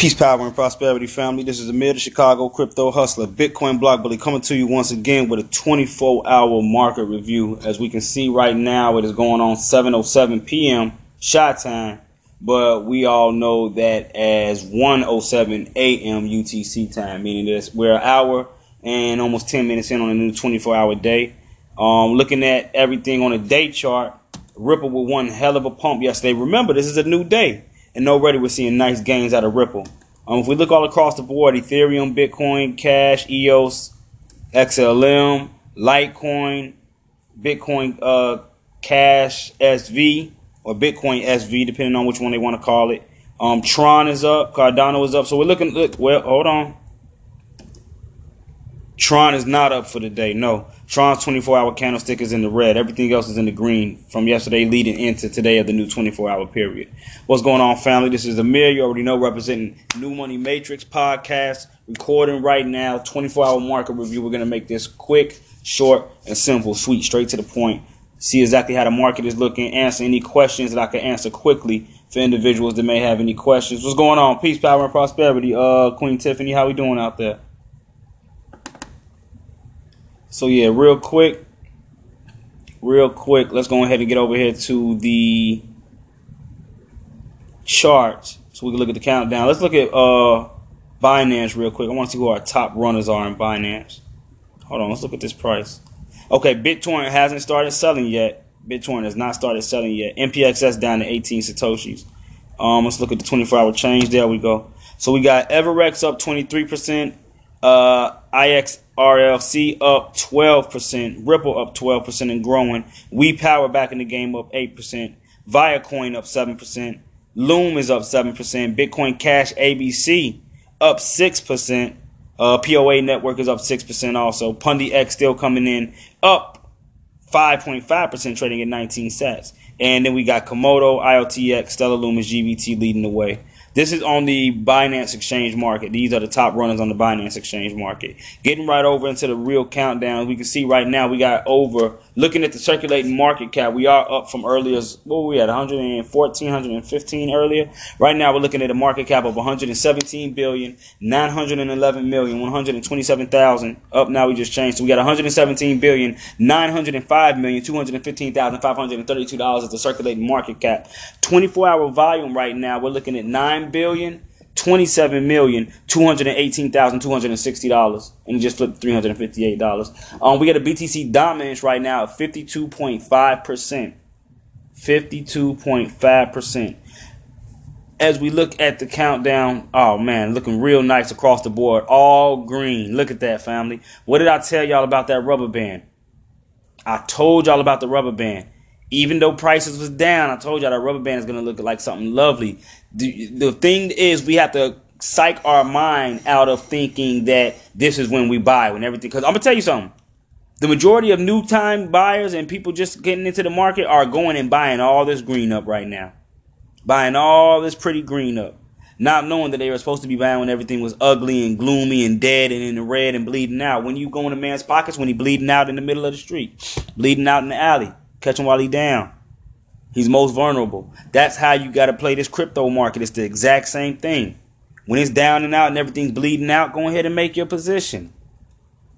Peace, power, and prosperity, family. This is Amir, the Chicago crypto hustler, Bitcoin block bully, coming to you once again with a 24-hour market review. As we can see right now, it is going on 7:07 p.m. shot time, but we all know that as 1:07 a.m. UTC time, meaning that we're an hour and almost 10 minutes in on a new 24-hour day. Um, looking at everything on a day chart, Ripple with one hell of a pump yesterday. Remember, this is a new day and already we're seeing nice gains out of Ripple. Um, if we look all across the board, Ethereum, Bitcoin, Cash, EOS, XLM, Litecoin, Bitcoin uh, Cash SV, or Bitcoin SV, depending on which one they want to call it. Um, Tron is up, Cardano is up. So we're looking, look, well, hold on. Tron is not up for the day. No. Tron's 24 hour candlestick is in the red. Everything else is in the green from yesterday leading into today of the new 24 hour period. What's going on, family? This is Amir. You already know, representing New Money Matrix podcast, recording right now, 24 hour market review. We're going to make this quick, short, and simple, sweet, straight to the point. See exactly how the market is looking, answer any questions that I can answer quickly for individuals that may have any questions. What's going on? Peace, power, and prosperity. Uh, Queen Tiffany, how we doing out there? So yeah, real quick, real quick, let's go ahead and get over here to the charts so we can look at the countdown. Let's look at uh Binance real quick. I want to see who our top runners are in Binance. Hold on, let's look at this price. Okay, BitTorrent hasn't started selling yet. BitTorrent has not started selling yet. NPXS down to 18 satoshis. Um, let's look at the 24-hour change. There we go. So we got Everex up 23%. Uh, IXRLC up 12%, Ripple up 12% and growing. We Power back in the game up 8%, Viacoin up 7%, Loom is up 7%, Bitcoin Cash ABC up 6%, uh, POA Network is up 6% also. Pundi X still coming in up 5.5% trading at 19 sats. And then we got Komodo, IOTX, Stellar Lumens, GBT leading the way. This is on the Binance Exchange market. These are the top runners on the Binance Exchange market. Getting right over into the real countdown, we can see right now we got over, looking at the circulating market cap, we are up from earlier, what were we at, 114, 115 earlier? Right now we're looking at a market cap of 117 billion, 911 million, 127,000. Up now we just changed. So we got 117 billion, 905 million, 215,532 dollars as the circulating market cap. 24 hour volume right now, we're looking at nine billion, twenty-seven million, two hundred and eighteen thousand, two hundred and sixty dollars, and it just flipped three hundred and fifty-eight dollars. Um, we got a BTC dominance right now fifty-two point five percent, fifty-two point five percent. As we look at the countdown, oh man, looking real nice across the board, all green. Look at that, family. What did I tell y'all about that rubber band? I told y'all about the rubber band even though prices was down, I told y'all that rubber band is gonna look like something lovely. The, the thing is, we have to psych our mind out of thinking that this is when we buy, when everything. Because I'm gonna tell you something. The majority of new time buyers and people just getting into the market are going and buying all this green up right now, buying all this pretty green up, not knowing that they were supposed to be buying when everything was ugly and gloomy and dead and in the red and bleeding out. When you go in a man's pockets, when he bleeding out in the middle of the street, bleeding out in the alley Catch him while he down. He's most vulnerable. That's how you got to play this crypto market. It's the exact same thing. When it's down and out and everything's bleeding out, go ahead and make your position.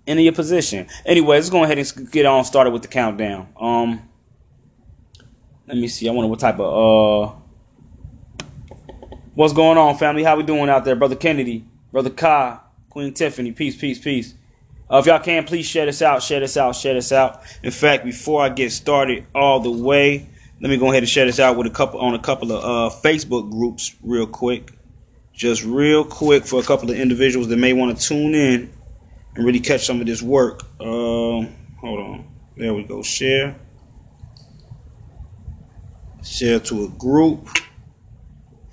Enter your position. Anyway, let's go ahead and get on started with the countdown. Um, let me see. I wonder what type of uh, what's going on, family? How we doing out there, brother Kennedy, brother Kai, Queen Tiffany? Peace, peace, peace. Uh, if y'all can, please share this out, share this out, share this out. In fact, before I get started all the way, let me go ahead and share this out with a couple on a couple of uh, Facebook groups real quick. Just real quick for a couple of individuals that may want to tune in and really catch some of this work. Uh, hold on. There we go. Share. Share to a group.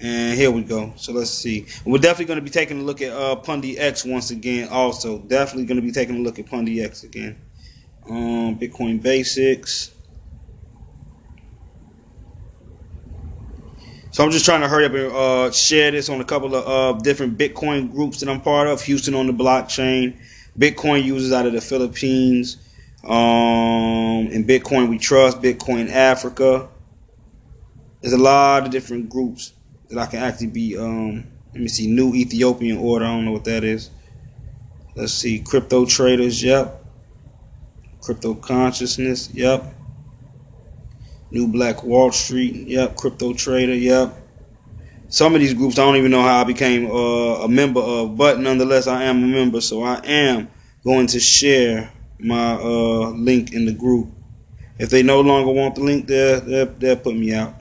And here we go. So let's see. We're definitely going to be taking a look at uh, Pundi X once again. Also, definitely going to be taking a look at Pundi X again. Um, Bitcoin Basics. So I'm just trying to hurry up and uh, share this on a couple of uh, different Bitcoin groups that I'm part of. Houston on the blockchain, Bitcoin users out of the Philippines, um, and Bitcoin we trust, Bitcoin Africa. There's a lot of different groups that I can actually be um, Let me see. New Ethiopian order. I don't know what that is. Let's see. Crypto traders. Yep. Crypto consciousness. Yep. New Black Wall Street. Yep. Crypto trader. Yep. Some of these groups I don't even know how I became uh, a member of, but nonetheless I am a member, so I am going to share my uh, link in the group. If they no longer want the link there, they'll, they'll put me out.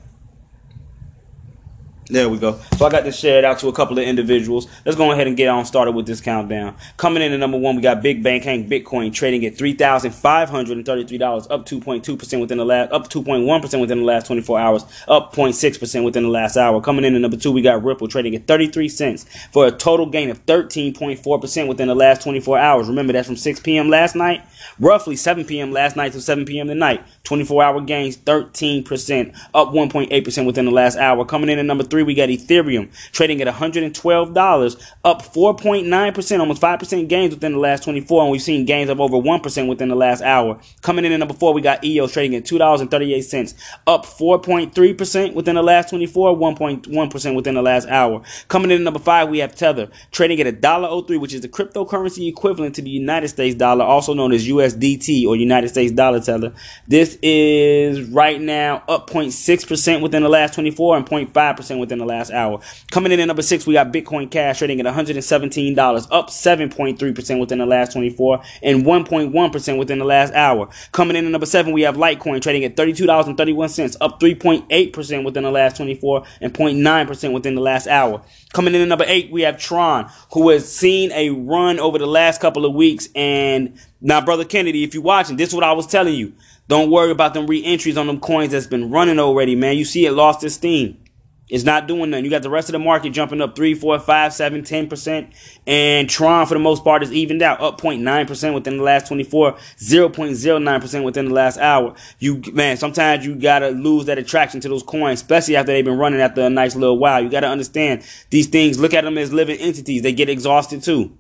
There we go. So I got this shared out to a couple of individuals. Let's go ahead and get on started with this countdown. Coming in at number one, we got Big Bank Hank Bitcoin trading at three thousand five hundred and thirty-three dollars, up two point two percent within the last, up two point one percent within the last twenty-four hours, up 0.6 percent within the last hour. Coming in at number two, we got Ripple trading at thirty-three cents for a total gain of thirteen point four percent within the last twenty-four hours. Remember that's from six p.m. last night, roughly seven p.m. last night to seven p.m. tonight. Twenty-four hour gains, thirteen percent, up one point eight percent within the last hour. Coming in at number three, we got Ethereum Ethereum trading at $112, up 4.9%, almost 5% gains within the last 24, and we've seen gains of over 1% within the last hour. Coming in at number four, we got EOS trading at $2.38, up 4.3% within the last 24, 1.1% within the last hour. Coming in at number five, we have Tether trading at $1.03, which is the cryptocurrency equivalent to the United States dollar, also known as USDT or United States dollar Tether. This is right now up 0.6% within the last 24 and 0.5% within the last hour. Coming in at number six, we got Bitcoin Cash trading at $117, up 7.3% within the last 24 and 1.1% within the last hour. Coming in at number seven, we have Litecoin trading at $32.31, up 3.8% within the last 24 and 0.9% within the last hour. Coming in at number eight, we have Tron, who has seen a run over the last couple of weeks. And now, Brother Kennedy, if you're watching, this is what I was telling you. Don't worry about them re-entries on them coins that's been running already, man. You see it lost its steam. It's not doing nothing. You got the rest of the market jumping up 3, 4, 5, 7, 10%. And Tron, for the most part, is evened out, up 0.9% within the last 24, 0.09% within the last hour. You, man, sometimes you got to lose that attraction to those coins, especially after they've been running after a nice little while. You got to understand these things, look at them as living entities. They get exhausted too.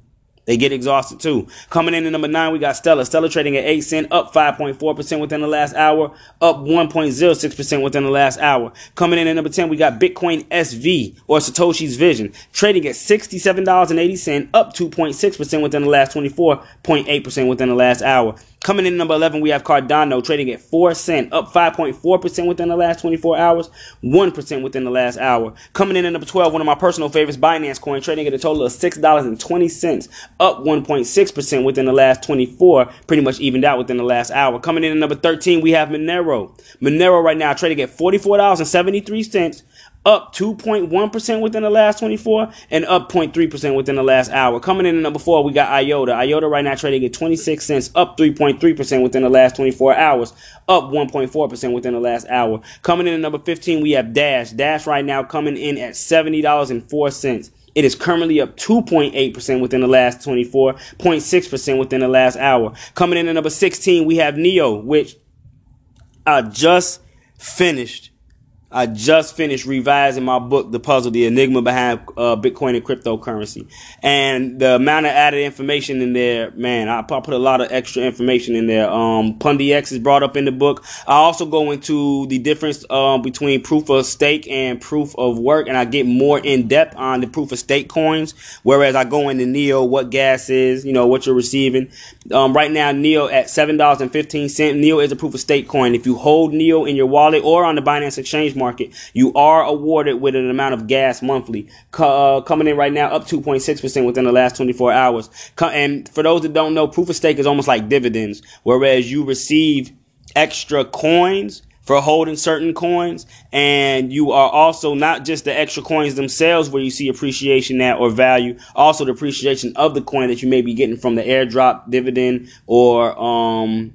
They get exhausted too. Coming in at number nine, we got Stellar. Stellar trading at 8 cent, up 5.4% within the last hour, up 1.06% within the last hour. Coming in at number 10, we got Bitcoin SV or Satoshi's Vision trading at $67.80, up 2.6% within the last 24.8% within the last hour. Coming in number 11, we have Cardano trading at 4 cent, up 5.4% within the last 24 hours, 1% within the last hour. Coming in at number 12, one of my personal favorites, Binance Coin, trading at a total of $6.20, up 1.6% within the last 24, pretty much evened out within the last hour. Coming in at number 13, we have Monero. Monero right now trading at $44.73, up 2.1% within the last 24 and up 0.3% within the last hour. Coming in at number four, we got IOTA. IOTA right now trading at 26 cents, up 3.3% within the last 24 hours, up 1.4% within the last hour. Coming in at number 15, we have Dash. Dash right now coming in at $70.04. It is currently up 2.8% within the last 24, 0.6% within the last hour. Coming in at number 16, we have Neo, which I just finished I just finished revising my book, The Puzzle, The Enigma Behind uh, Bitcoin and Cryptocurrency. And the amount of added information in there, man, I put a lot of extra information in there. Um, X is brought up in the book. I also go into the difference um, between proof of stake and proof of work, and I get more in depth on the proof of stake coins. Whereas I go into Neo, what gas is, you know, what you're receiving. Um, right now, Neo at $7.15. Neo is a proof of stake coin. If you hold Neo in your wallet or on the Binance Exchange market, you are awarded with an amount of gas monthly. Uh, coming in right now, up 2.6% within the last 24 hours. And for those that don't know, proof of stake is almost like dividends, whereas you receive extra coins for holding certain coins. And you are also not just the extra coins themselves where you see appreciation at or value, also the appreciation of the coin that you may be getting from the airdrop dividend or, um,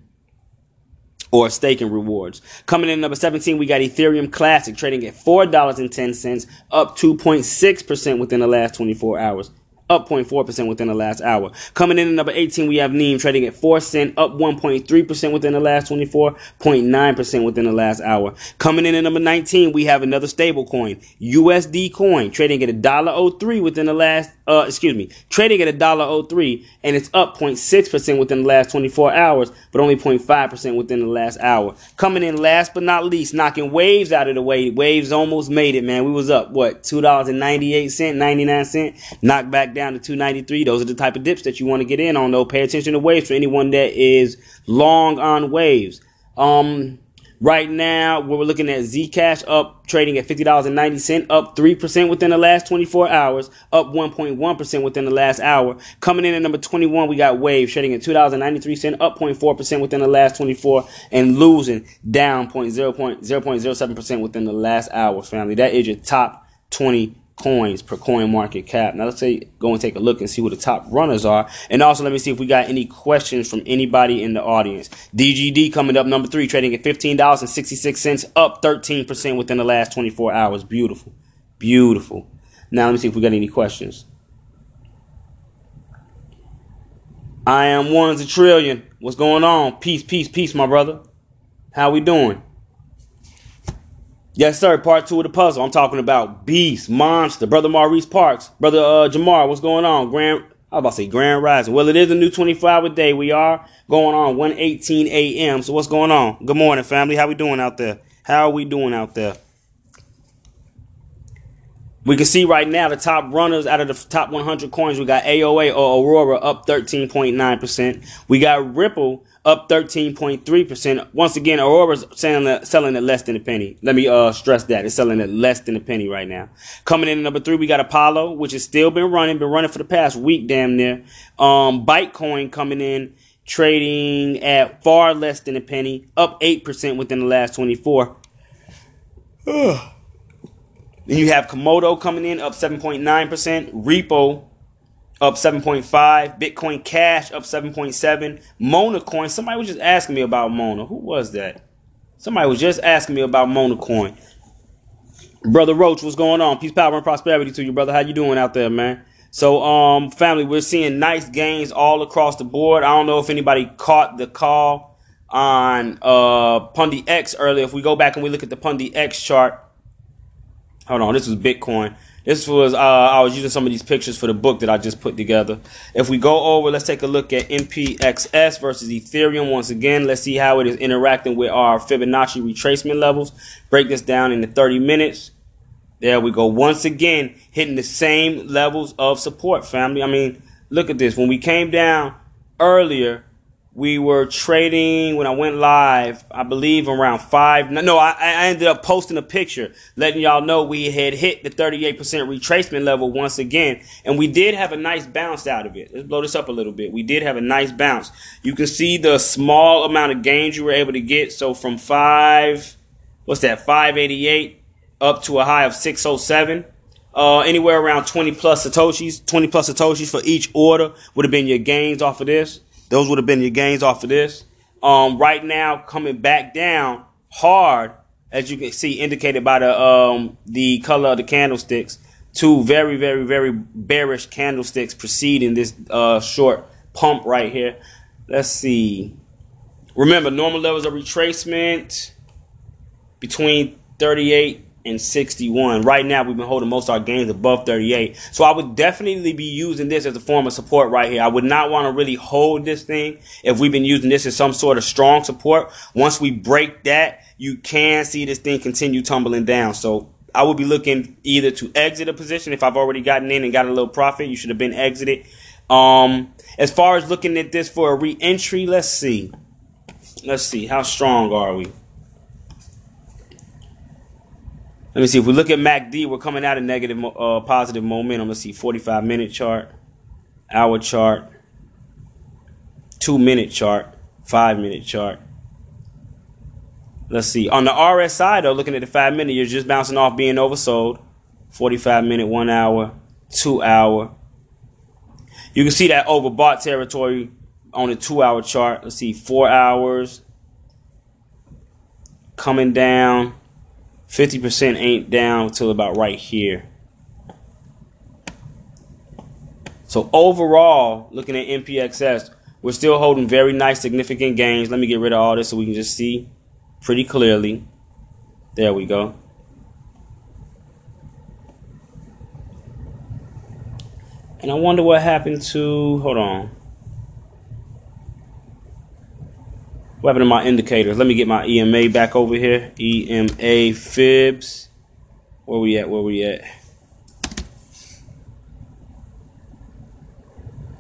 or staking rewards. Coming in number 17, we got Ethereum Classic trading at $4.10, up 2.6% within the last 24 hours up 0.4% within the last hour. Coming in at number 18, we have NEM trading at 4 cent, up 1.3% within the last 24, 0.9% within the last hour. Coming in at number 19, we have another stable coin, USD coin, trading at $1.03 within the last uh, excuse me, trading at a dollar oh three, and it's up 0.6 percent within the last 24 hours, but only 0.5 percent within the last hour. Coming in last but not least, knocking waves out of the way. Waves almost made it, man. We was up what two dollars and 98 cent, 99 cent, knocked back down to 293. Those are the type of dips that you want to get in on. Though, pay attention to waves for anyone that is long on waves. Um, Right now, we're looking at Zcash up trading at $50.90, up 3% within the last 24 hours, up 1.1% within the last hour. Coming in at number 21, we got Wave trading at $2.93, up 0.4% within the last 24, and losing down 0.007% within the last hour, family. That is your top 20 coins per coin market cap. Now let's say go and take a look and see who the top runners are. And also let me see if we got any questions from anybody in the audience. DGD coming up number three, trading at $15.66, up 13% within the last 24 hours. Beautiful. Beautiful. Now let me see if we got any questions. I am one a trillion. What's going on? Peace, peace, peace, my brother. How we doing? Yes, sir. Part two of the puzzle. I'm talking about Beast, Monster, Brother Maurice Parks, Brother uh, Jamar. What's going on? Grand, I was about to say Grand Rising. Well, it is a new 24 hour day. We are going on 1:18 a.m. So what's going on? Good morning, family. How we doing out there? How are we doing out there? We can see right now the top runners out of the top 100 coins. We got AOA or Aurora up 13.9%. We got Ripple up 13.3%. Once again, Aurora's selling selling at less than a penny. Let me uh, stress that. It's selling at less than a penny right now. Coming in at number three, we got Apollo, which has still been running, been running for the past week damn near. Um, Bitcoin coming in, trading at far less than a penny, up 8% within the last 24. then you have Komodo coming in, up 7.9%. Repo up 7.5. Bitcoin Cash up 7.7. Mona Coin. Somebody was just asking me about Mona. Who was that? Somebody was just asking me about Mona Coin. Brother Roach, what's going on? Peace, power, and prosperity to you, brother. How you doing out there, man? So, um, family, we're seeing nice gains all across the board. I don't know if anybody caught the call on uh Pundi X earlier. If we go back and we look at the Pundi X chart, hold on, this was Bitcoin. This was uh, I was using some of these pictures for the book that I just put together. If we go over, let's take a look at NPXS versus Ethereum once again. Let's see how it is interacting with our Fibonacci retracement levels. Break this down into 30 minutes. There we go. Once again, hitting the same levels of support, family. I mean, look at this. When we came down earlier, we were trading when I went live, I believe around five. No, I, I ended up posting a picture letting y'all know we had hit the 38% retracement level once again. And we did have a nice bounce out of it. Let's blow this up a little bit. We did have a nice bounce. You can see the small amount of gains you were able to get. So from five, what's that, 588 up to a high of 607. Uh, anywhere around 20 plus Satoshis, 20 plus Satoshis for each order would have been your gains off of this. Those would have been your gains off of this. Um, right now, coming back down hard, as you can see, indicated by the um, the color of the candlesticks. Two very, very, very bearish candlesticks preceding this uh, short pump right here. Let's see. Remember, normal levels of retracement between 38 and 61. Right now, we've been holding most of our gains above 38. So I would definitely be using this as a form of support right here. I would not want to really hold this thing if we've been using this as some sort of strong support. Once we break that, you can see this thing continue tumbling down. So I would be looking either to exit a position if I've already gotten in and got a little profit. You should have been exited. Um, as far as looking at this for a re-entry, let's see. Let's see. How strong are we? Let me see. If we look at MACD, we're coming out of negative, uh, positive momentum. Let's see. 45 minute chart, hour chart, two minute chart, five minute chart. Let's see. On the RSI, though, looking at the five minute, you're just bouncing off being oversold. 45 minute, one hour, two hour. You can see that overbought territory on the two hour chart. Let's see. Four hours coming down 50% ain't down till about right here. So overall, looking at NPXS, we're still holding very nice significant gains. Let me get rid of all this so we can just see pretty clearly. There we go. And I wonder what happened to. Hold on. What happened to my indicators? Let me get my EMA back over here. EMA fibs. Where we at? Where we at?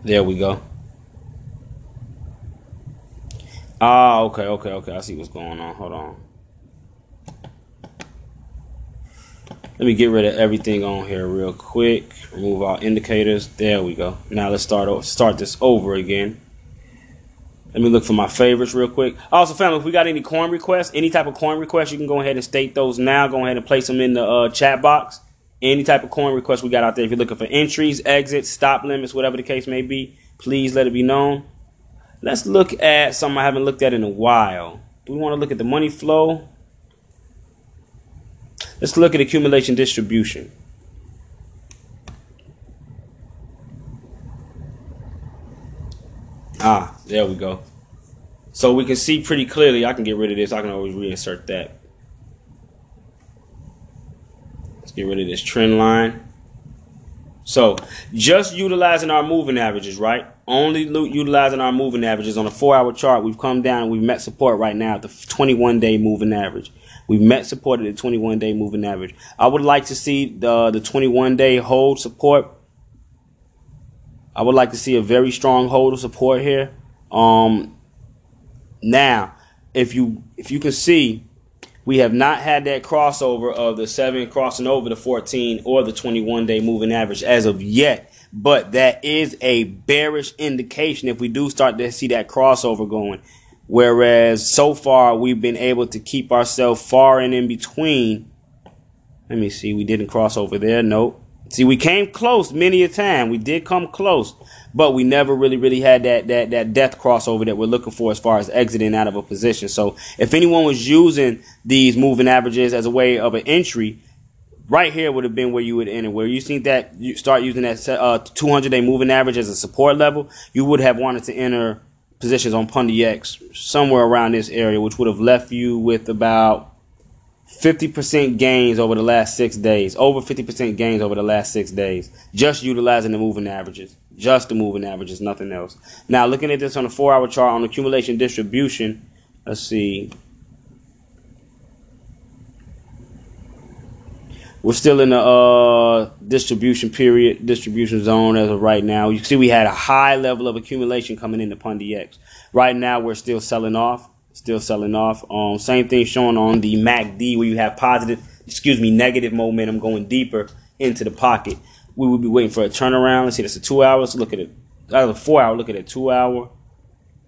There we go. Ah, okay, okay, okay. I see what's going on. Hold on. Let me get rid of everything on here real quick. Remove our indicators. There we go. Now let's start start this over again. Let me look for my favorites real quick. Also, family, if we got any coin requests, any type of coin requests, you can go ahead and state those now. Go ahead and place them in the uh, chat box. Any type of coin requests we got out there. If you're looking for entries, exits, stop limits, whatever the case may be, please let it be known. Let's look at something I haven't looked at in a while. Do we want to look at the money flow? Let's look at accumulation distribution. Ah, there we go. So we can see pretty clearly. I can get rid of this. I can always reinsert that. Let's get rid of this trend line. So just utilizing our moving averages, right? Only utilizing our moving averages on a four hour chart. We've come down we've met support right now at the 21 day moving average. We've met support at the 21 day moving average. I would like to see the, the 21 day hold support I would like to see a very strong hold of support here. Um, now, if you if you can see, we have not had that crossover of the seven crossing over the 14 or the 21 day moving average as of yet. But that is a bearish indication if we do start to see that crossover going. Whereas so far we've been able to keep ourselves far and in between. Let me see. We didn't cross over there. Nope. See, we came close many a time. We did come close, but we never really, really had that that that death crossover that we're looking for as far as exiting out of a position. So, if anyone was using these moving averages as a way of an entry, right here would have been where you would enter. Where you think that you start using that uh, 200 day moving average as a support level, you would have wanted to enter positions on Pundi X somewhere around this area, which would have left you with about 50% gains over the last six days. Over 50% gains over the last six days. Just utilizing the moving averages. Just the moving averages, nothing else. Now, looking at this on a four hour chart on accumulation distribution, let's see. We're still in the uh, distribution period, distribution zone as of right now. You see, we had a high level of accumulation coming into Pundi X. Right now, we're still selling off still selling off. Um, same thing showing on the MACD where you have positive, excuse me, negative momentum going deeper into the pocket. We would be waiting for a turnaround. Let's see, that's a two hour. Let's look at it. Of a four hour, look at it. Two hour,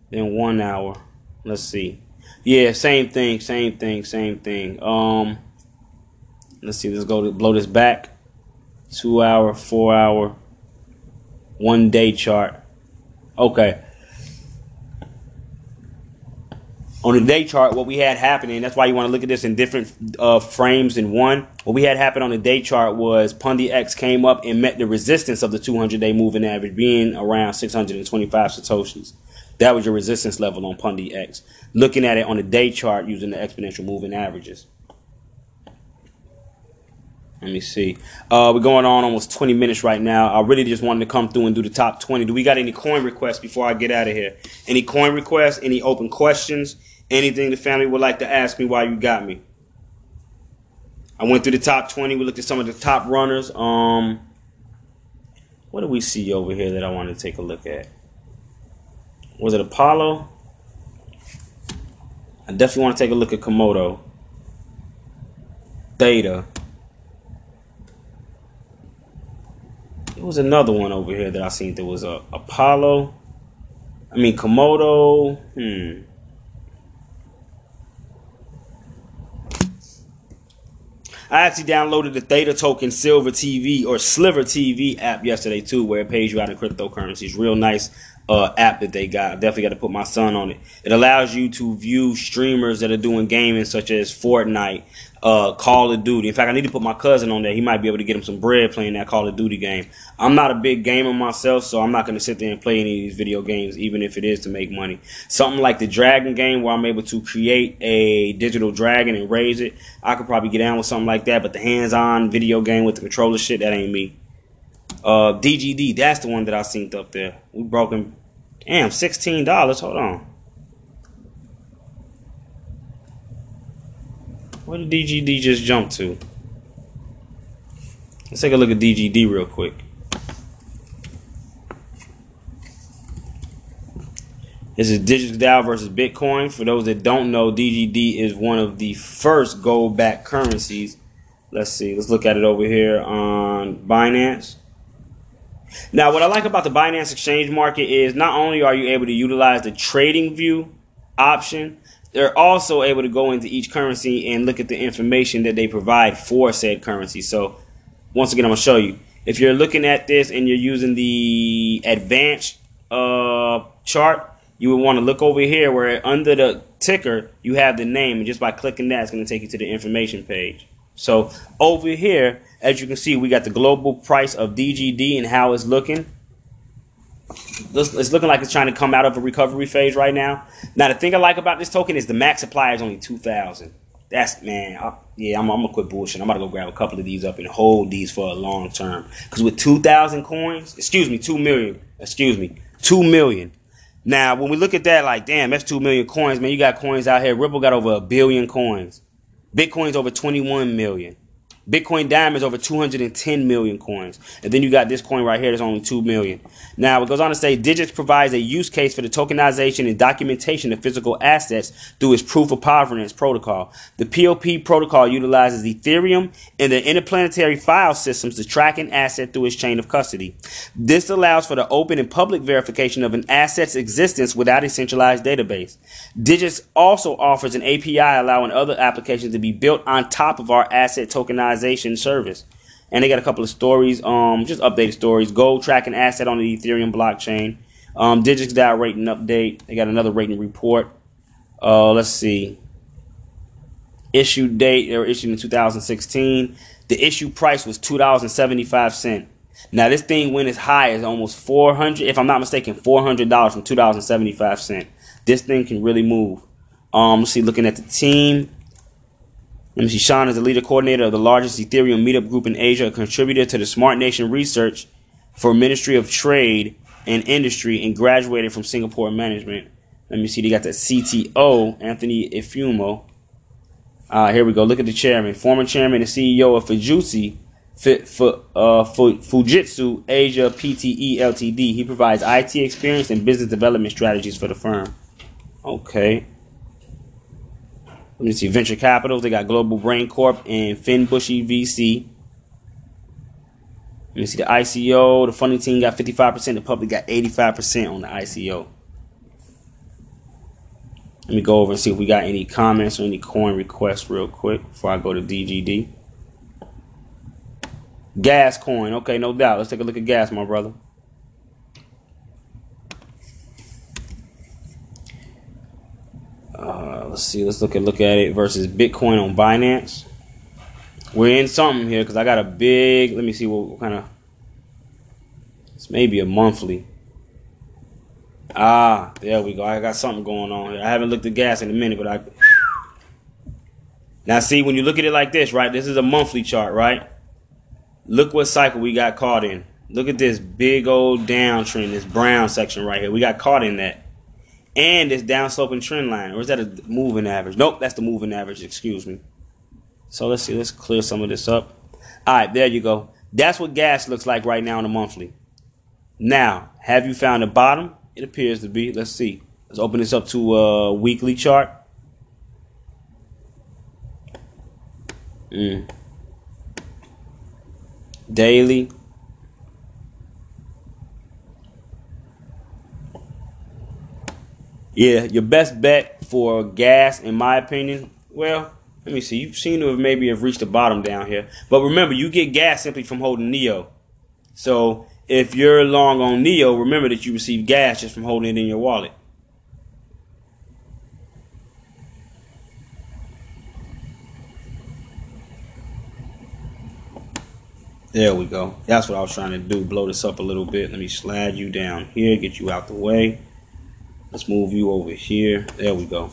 then one hour. Let's see. Yeah, same thing, same thing, same thing. Um, let's see. Let's go to blow this back. Two hour, four hour, one day chart. Okay on the day chart, what we had happening, that's why you want to look at this in different uh, frames in one. What we had happen on the day chart was Pundi X came up and met the resistance of the 200 day moving average being around 625 Satoshis. That was your resistance level on Pundi X. Looking at it on the day chart using the exponential moving averages. Let me see. Uh, we're going on almost 20 minutes right now. I really just wanted to come through and do the top 20. Do we got any coin requests before I get out of here? Any coin requests? Any open questions? Anything the family would like to ask me why you got me. I went through the top 20. We looked at some of the top runners. Um, what do we see over here that I want to take a look at? Was it Apollo? I definitely want to take a look at Komodo. Theta. There was another one over here that I seen. There was a Apollo. I mean Komodo. Hmm. I actually downloaded the Theta Token Silver TV or Sliver TV app yesterday too, where it pays you out in cryptocurrencies. Real nice uh, app that they got. I definitely got to put my son on it. It allows you to view streamers that are doing gaming such as Fortnite, uh, Call of Duty. In fact, I need to put my cousin on there. He might be able to get him some bread playing that Call of Duty game. I'm not a big gamer myself, so I'm not going to sit there and play any of these video games, even if it is to make money. Something like the Dragon game where I'm able to create a digital dragon and raise it. I could probably get down with something like that, but the hands-on video game with the controller shit, that ain't me. Uh, DGD, that's the one that I synced up there. We broken, damn, sixteen dollars. Hold on. Where did DGD just jump to? Let's take a look at DGD real quick. This is Digix DAO versus Bitcoin. For those that don't know, DGD is one of the first gold backed currencies. Let's see, let's look at it over here on Binance. Now, what I like about the Binance exchange market is not only are you able to utilize the trading view option, they're also able to go into each currency and look at the information that they provide for said currency. So, once again, I'm to show you. If you're looking at this and you're using the advanced uh, chart, you would want to look over here where under the ticker you have the name and just by clicking that it's to take you to the information page so over here as you can see we got the global price of DGD and how it's looking it's looking like it's trying to come out of a recovery phase right now now the thing I like about this token is the max supply is only 2,000 that's man I, yeah I'm, I'm, gonna quit bullshit I'm gonna go grab a couple of these up and hold these for a long term because with 2,000 coins excuse me 2 million excuse me 2 million now, when we look at that, like, damn, that's 2 million coins, man. You got coins out here. Ripple got over a billion coins. Bitcoin's over 21 million. Bitcoin Diamond is over 210 million coins. And then you got this coin right here that's only 2 million. Now, it goes on to say Digix provides a use case for the tokenization and documentation of physical assets through its proof of provenance protocol. The POP protocol utilizes Ethereum and the interplanetary file systems to track an asset through its chain of custody. This allows for the open and public verification of an asset's existence without a centralized database. Digix also offers an API allowing other applications to be built on top of our asset tokenized service. And they got a couple of stories, um, just updated stories. Gold tracking asset on the Ethereum blockchain. Um, Digix DAO rating update. They got another rating report. Uh, let's see. Issue date, they were issued in 2016. The issue price was $2.75. Now this thing went as high as almost 400, if I'm not mistaken, $400 from two dollars and seventy five cent. This thing can really move. Um, see, looking at the team. See. Sean is the leader coordinator of the largest Ethereum meetup group in Asia, a contributor to the Smart Nation Research for Ministry of Trade and Industry, and graduated from Singapore Management. Let me see. They got the CTO, Anthony Eufemio. Uh, here we go. Look at the chairman, former chairman and CEO of Fujitsu, uh, Fujitsu Asia PTE Ltd. He provides IT experience and business development strategies for the firm. Okay. Let me see. Venture Capital. They got Global Brain Corp and Fenbushi VC. Let me see the ICO. The funding team got 55%. The public got 85% on the ICO. Let me go over and see if we got any comments or any coin requests real quick before I go to DGD. Gas coin. Okay, no doubt. Let's take a look at gas, my brother. Uh, let's see. Let's look at look at it versus Bitcoin on Binance. We're in something here because I got a big. Let me see what, what kind of. It's maybe a monthly. Ah, there we go. I got something going on here. I haven't looked at gas in a minute, but I. Now, see, when you look at it like this, right? This is a monthly chart, right? Look what cycle we got caught in. Look at this big old downtrend, this brown section right here. We got caught in that and this downsloping trend line. Or is that a moving average? Nope, that's the moving average, excuse me. So let's see, let's clear some of this up. All right, there you go. That's what gas looks like right now on a monthly. Now, have you found the bottom? It appears to be. Let's see. Let's open this up to a weekly chart. Mm. Daily. Yeah, your best bet for gas, in my opinion, well, let me see. You seem to have maybe have reached the bottom down here. But remember, you get gas simply from holding NEO. So if you're long on NEO, remember that you receive gas just from holding it in your wallet. There we go. That's what I was trying to do. Blow this up a little bit. Let me slide you down here, get you out the way. Let's move you over here. There we go. All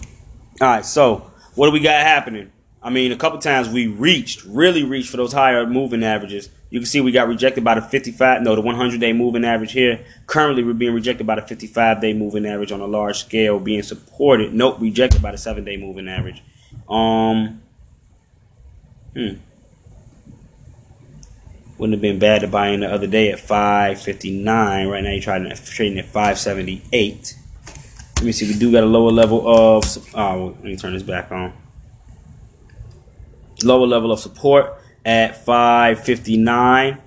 right, so what do we got happening? I mean, a couple times we reached, really reached for those higher moving averages, You can see we got rejected by the 55, no, the 100 day moving average here. Currently, we're being rejected by the 55 day moving average on a large scale, being supported. Nope, rejected by the seven day moving average. Um, hmm. Wouldn't have been bad to buy in the other day at 559. Right now, you're trying to trading at 578. Let me see. We do got a lower level of. Oh, let me turn this back on. Lower level of support at 559.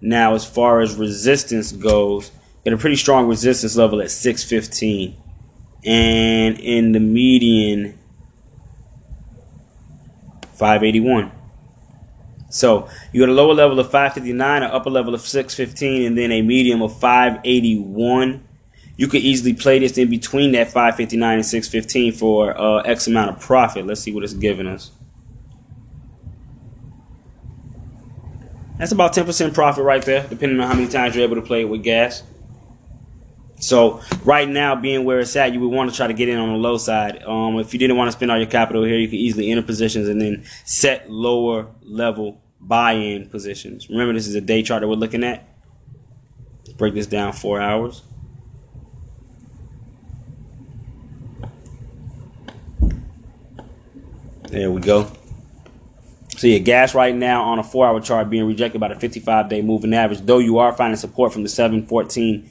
Now, as far as resistance goes, got a pretty strong resistance level at 615. And in the median, 581. So you got a lower level of 559, an upper level of 615, and then a medium of 581. You could easily play this in between that 559 and 615 for uh, X amount of profit. Let's see what it's giving us. That's about 10% profit right there, depending on how many times you're able to play it with gas. So right now, being where it's at, you would want to try to get in on the low side. Um, if you didn't want to spend all your capital here, you could easily enter positions and then set lower level buy-in positions. Remember, this is a day chart that we're looking at. Break this down four hours. There we go. So yeah, gas right now on a four hour chart being rejected by the 55 day moving average, though you are finding support from the 714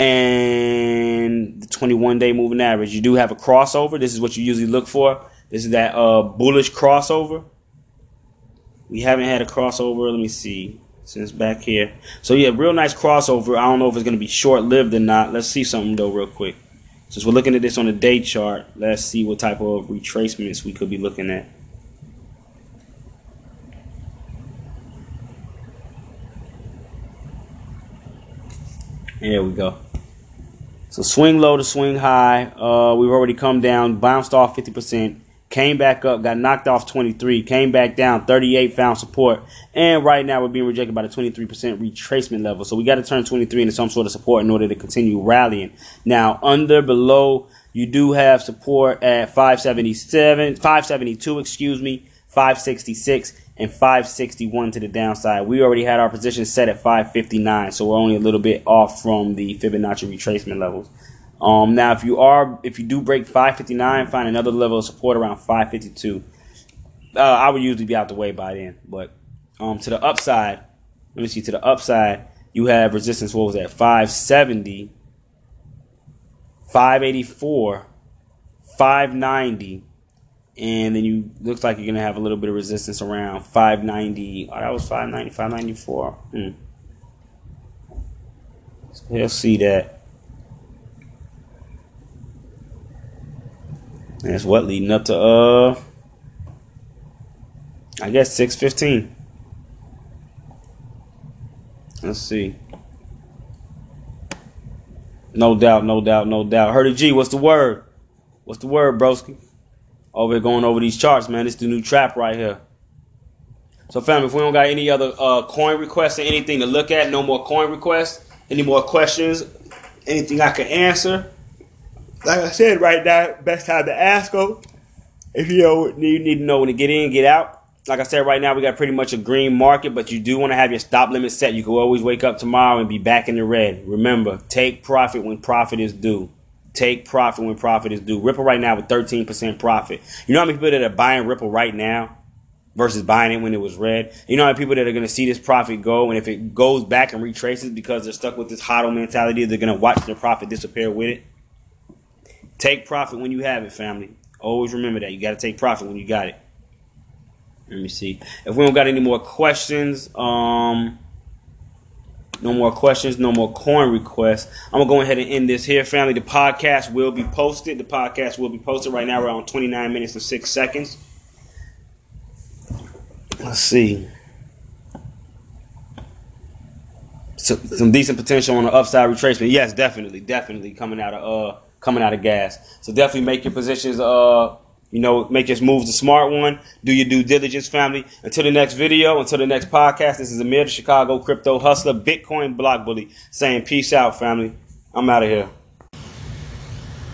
and the 21 day moving average. You do have a crossover. This is what you usually look for. This is that uh, bullish crossover. We haven't had a crossover. Let me see. Since back here. So yeah, real nice crossover. I don't know if it's going to be short lived or not. Let's see something though real quick. Since we're looking at this on a day chart, let's see what type of retracements we could be looking at. There we go. So swing low to swing high. Uh, we've already come down, bounced off 50%, came back up, got knocked off 23, came back down 38, found support. And right now we're being rejected by the 23% retracement level. So we got to turn 23 into some sort of support in order to continue rallying. Now, under, below, you do have support at 577, 572, excuse me, 566 and 561 to the downside. We already had our position set at 559, so we're only a little bit off from the Fibonacci retracement levels. Um, now, if you are, if you do break 559, find another level of support around 552. Uh, I would usually be out the way by then, but um, to the upside, let me see. To the upside, you have resistance. What was that? 570, 584, 590 and then you looks like you're gonna have a little bit of resistance around 590. Oh, that was 590, 594. Hmm. He'll see that. That's what leading up to uh, I guess 615. Let's see. No doubt, no doubt, no doubt. Heard G, what's the word? What's the word, broski? over here going over these charts, man. It's the new trap right here. So, fam, if we don't got any other uh, coin requests or anything to look at, no more coin requests, any more questions, anything I can answer, like I said, right now, best time to ask them. If you know, you need to know when to get in, get out. Like I said, right now we got pretty much a green market, but you do want to have your stop limit set. You can always wake up tomorrow and be back in the red. Remember, take profit when profit is due. Take profit when profit is due. Ripple right now with 13% profit. You know how many people that are buying Ripple right now versus buying it when it was red? You know how many people that are going to see this profit go, and if it goes back and retraces because they're stuck with this hodl mentality, they're going to watch their profit disappear with it? Take profit when you have it, family. Always remember that. You got to take profit when you got it. Let me see. If we don't got any more questions, um, no more questions, no more coin requests. I'm gonna go ahead and end this here, family. The podcast will be posted. The podcast will be posted right now. We're on 29 minutes and six seconds. Let's see. So, some decent potential on the upside retracement. Yes, definitely, definitely coming out of uh coming out of gas. So definitely make your positions uh you know, make your moves the smart one. Do your due diligence, family. Until the next video, until the next podcast, this is Amir, the Chicago crypto hustler, Bitcoin block bully, saying peace out, family. I'm out of here.